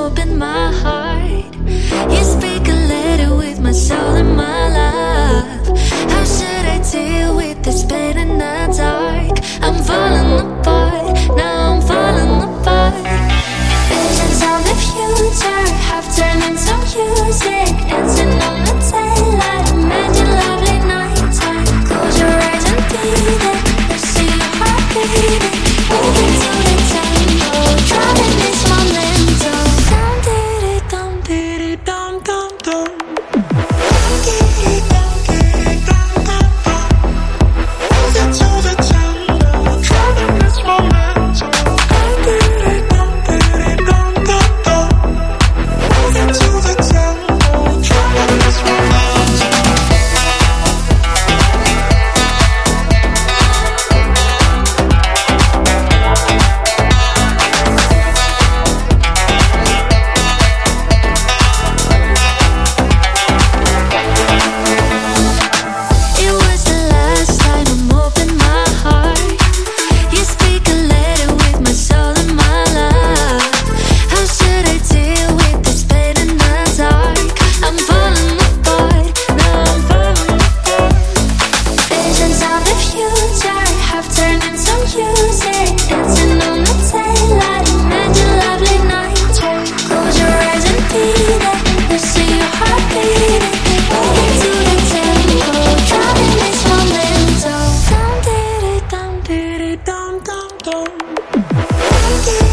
open my heart. don't.